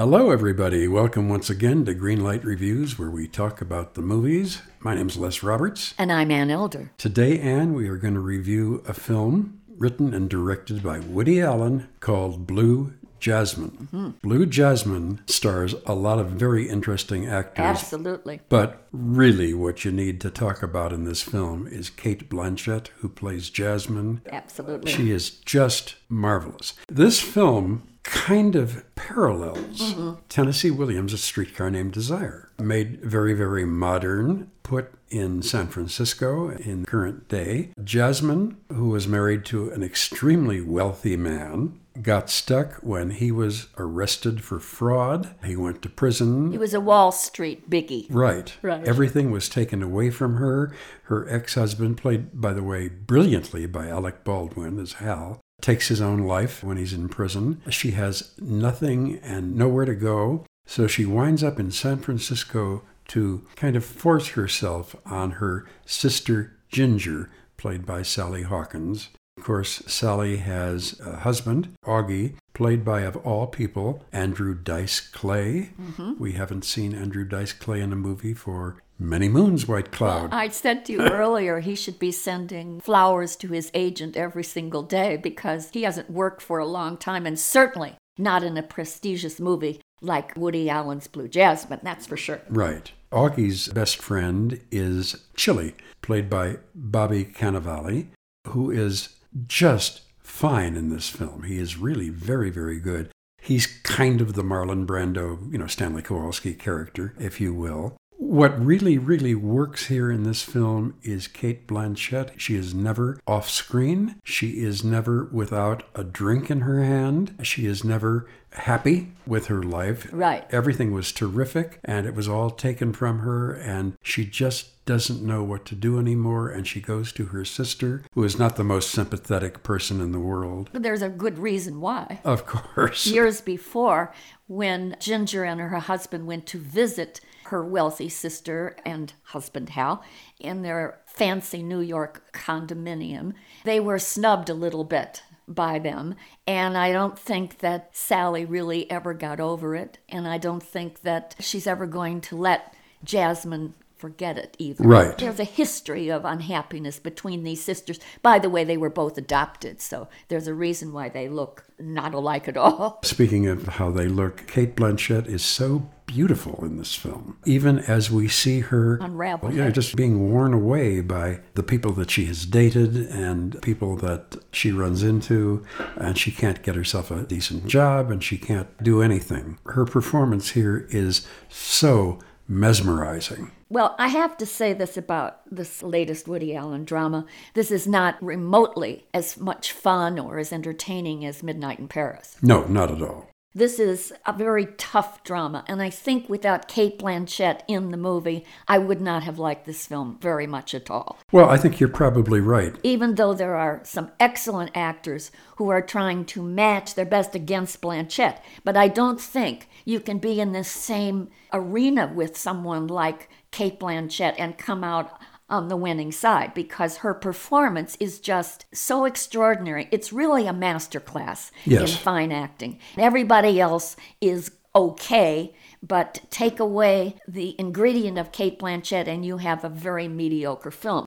Hello, everybody. Welcome once again to Greenlight Reviews, where we talk about the movies. My name's Les Roberts. And I'm Ann Elder. Today, Ann, we are going to review a film written and directed by Woody Allen called Blue Jasmine. Mm-hmm. Blue Jasmine stars a lot of very interesting actors. Absolutely. But really, what you need to talk about in this film is Cate Blanchett, who plays Jasmine. Absolutely. She is just marvelous. This film kind of parallels mm-hmm. Tennessee Williams' A Streetcar Named Desire, made very, very modern, put in San Francisco in current day. Jasmine, who was married to an extremely wealthy man, got stuck when he was arrested for fraud. He went to prison. He was a Wall Street biggie. Right. Right. Everything was taken away from her. Her ex husband, played, by the way, brilliantly by Alec Baldwin as Hal, takes his own life when he's in prison. She has nothing and nowhere to go. So she winds up in San Francisco to kind of force herself on her sister Ginger, played by Sally Hawkins. Of course, Sally has a husband, Augie, played by, of all people, Andrew Dice Clay. Mm-hmm. We haven't seen Andrew Dice Clay in a movie for many moons, White Cloud. Well, I said to you earlier he should be sending flowers to his agent every single day because he hasn't worked for a long time and certainly not in a prestigious movie like Woody Allen's Blue Jasmine, that's for sure. Right. Augie's best friend is Chili, played by Bobby Cannavale, who is just fine in this film. He is really very, very good. He's kind of the Marlon Brando, you know, Stanley Kowalski character, if you will. What really, really works here in this film is Cate Blanchett. She is never off screen. She is never without a drink in her hand. She is never happy with her life. Right. Everything was terrific and it was all taken from her and she just doesn't know what to do anymore and she goes to her sister who is not the most sympathetic person in the world. There's a good reason why. Of course. Years before when Ginger and her husband went to visit her wealthy sister and husband Hal in their fancy New York condominium, they were snubbed a little bit by them. And I don't think that Sally really ever got over it. And I don't think that she's ever going to let Jasmine forget it either. Right. There's a history of unhappiness between these sisters. By the way, they were both adopted, so there's a reason why they look not alike at all. Speaking of how they look, Cate Blanchett is so beautiful in this film. Even as we see her unravel, yeah, just being worn away by the people that she has dated and people that she runs into, and she can't get herself a decent job and she can't do anything. Her performance here is so mesmerizing. Well, I have to say this about this latest Woody Allen drama. This is not remotely as much fun or as entertaining as Midnight in Paris. No, not at all. This is a very tough drama, and I think without Cate Blanchett in the movie, I would not have liked this film very much at all. Well, I think you're probably right. Even though there are some excellent actors who are trying to match their best against Blanchett, but I don't think you can be in the same arena with someone like Cate Blanchett and come out on the winning side because her performance is just so extraordinary. It's really a masterclass yes. in fine acting. Everybody else is okay, but take away the ingredient of Cate Blanchett and you have a very mediocre film.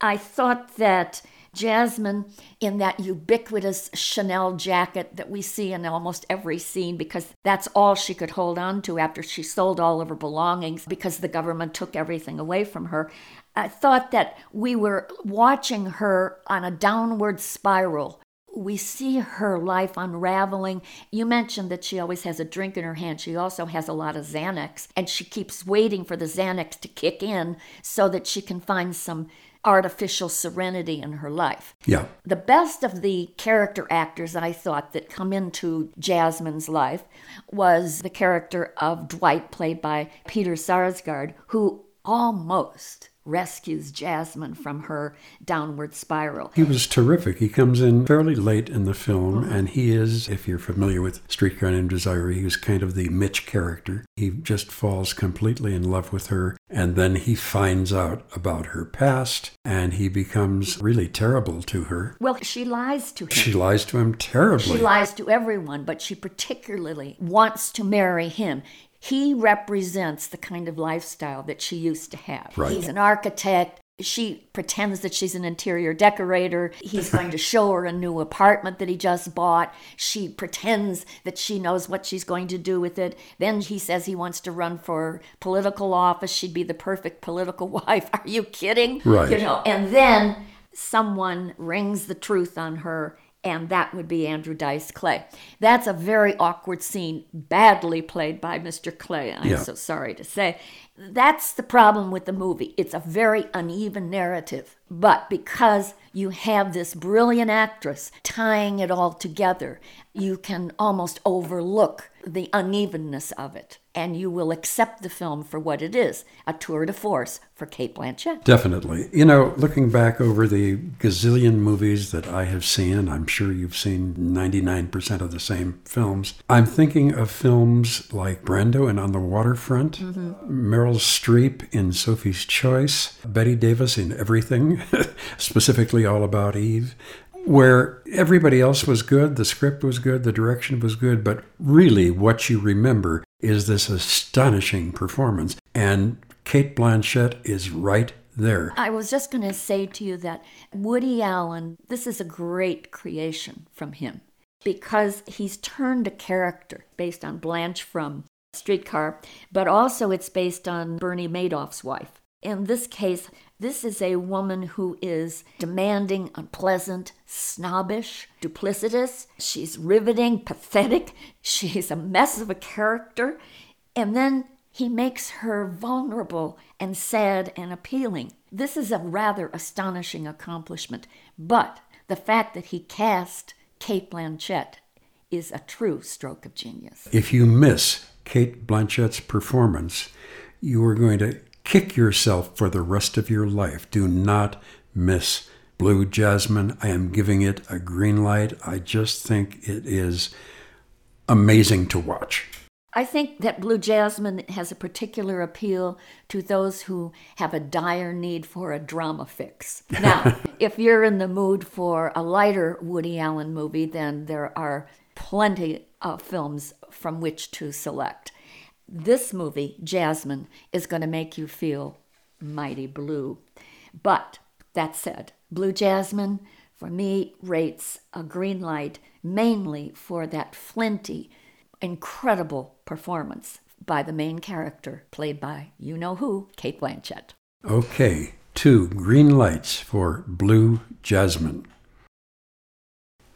I thought that Jasmine in that ubiquitous Chanel jacket that we see in almost every scene because that's all she could hold on to after she sold all of her belongings because the government took everything away from her. I thought that we were watching her on a downward spiral. We see her life unraveling. You mentioned that she always has a drink in her hand. She also has a lot of Xanax, and she keeps waiting for the Xanax to kick in so that she can find some artificial serenity in her life. Yeah. The best of the character actors I thought that come into Jasmine's life was the character of Dwight, played by Peter Sarsgaard, who almost rescues Jasmine from her downward spiral. He was terrific. He comes in fairly late in the film, mm-hmm. and he is, if you're familiar with Streetcar Named Desire, he was kind of the Mitch character. He just falls completely in love with her, and then he finds out about her past, and he becomes really terrible to her. Well, she lies to him. She lies to him terribly. She lies to everyone, but she particularly wants to marry him. He represents the kind of lifestyle that she used to have. Right. He's an architect. She pretends that she's an interior decorator. He's going to show her a new apartment that he just bought. She pretends that she knows what she's going to do with it. Then he says he wants to run for political office. She'd be the perfect political wife. Are you kidding? Right. You know, and then someone rings the truth on her and that would be Andrew Dice Clay. That's a very awkward scene, badly played by Mr. Clay, I'm yeah. so sorry to say. That's the problem with the movie. It's a very uneven narrative. But because you have this brilliant actress tying it all together, you can almost overlook the unevenness of it and you will accept the film for what it is a tour de force for Cate Blanchett. Definitely. You know, looking back over the gazillion movies that I have seen, I'm sure you've seen 99% of the same films. I'm thinking of films like Brando and On the Waterfront, mm-hmm. Meryl Streep in Sophie's Choice, Bette Davis in Everything, specifically All About Eve where everybody else was good, the script was good, the direction was good, but really what you remember is this astonishing performance. And Cate Blanchett is right there. I was just going to say to you that Woody Allen, this is a great creation from him because he's turned a character based on Blanche from Streetcar, but also it's based on Bernie Madoff's wife. In this case, this is a woman who is demanding, unpleasant, snobbish, duplicitous. She's riveting, pathetic. She's a mess of a character. And then he makes her vulnerable and sad and appealing. This is a rather astonishing accomplishment. But the fact that he cast Cate Blanchett is a true stroke of genius. If you miss Cate Blanchett's performance, you are going to kick yourself for the rest of your life. Do not miss Blue Jasmine. I am giving it a green light. I just think it is amazing to watch. I think that Blue Jasmine has a particular appeal to those who have a dire need for a drama fix. Now, if you're in the mood for a lighter Woody Allen movie, then there are plenty of films from which to select. This movie, Jasmine, is going to make you feel mighty blue. But that said, Blue Jasmine, for me, rates a green light mainly for that flinty, incredible performance by the main character, played by you know who, Cate Blanchett. Okay, two green lights for Blue Jasmine.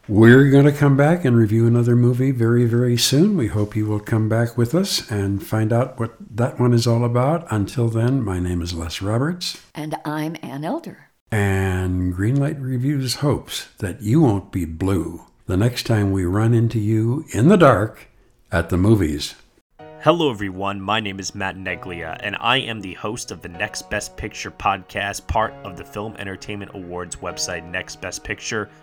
We're going to come back and review another movie very, very soon. We hope you will come back with us and find out what that one is all about. Until then, my name is Les Roberts. And I'm Ann Elder. And Greenlight Reviews hopes that you won't be blue the next time we run into you in the dark at the movies. Hello, everyone. My name is Matt Neglia, and I am the host of the Next Best Picture podcast, part of the Film Entertainment Awards website, Next Best Picture